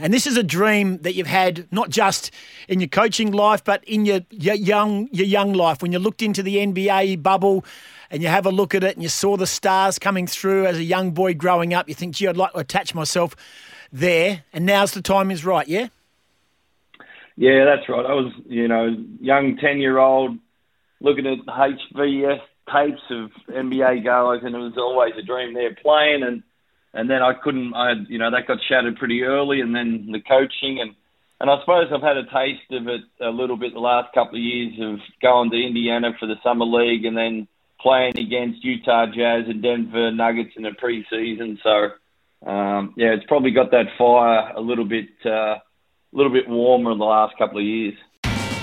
And this is a dream that you've had not just in your coaching life, but in your, your young your young life. When you looked into the NBA bubble and you have a look at it and you saw the stars coming through as a young boy growing up, you think, gee, I'd like to attach myself there. And now's the time is right, yeah? Yeah, that's right. I was, you know, young ten year old looking at HVS tapes of NBA guys, and it was always a dream there playing and and then I couldn't. I had, you know that got shattered pretty early, and then the coaching and and I suppose I've had a taste of it a little bit the last couple of years of going to Indiana for the summer league and then playing against Utah Jazz and Denver Nuggets in the preseason. So um, yeah, it's probably got that fire a little bit uh, a little bit warmer in the last couple of years.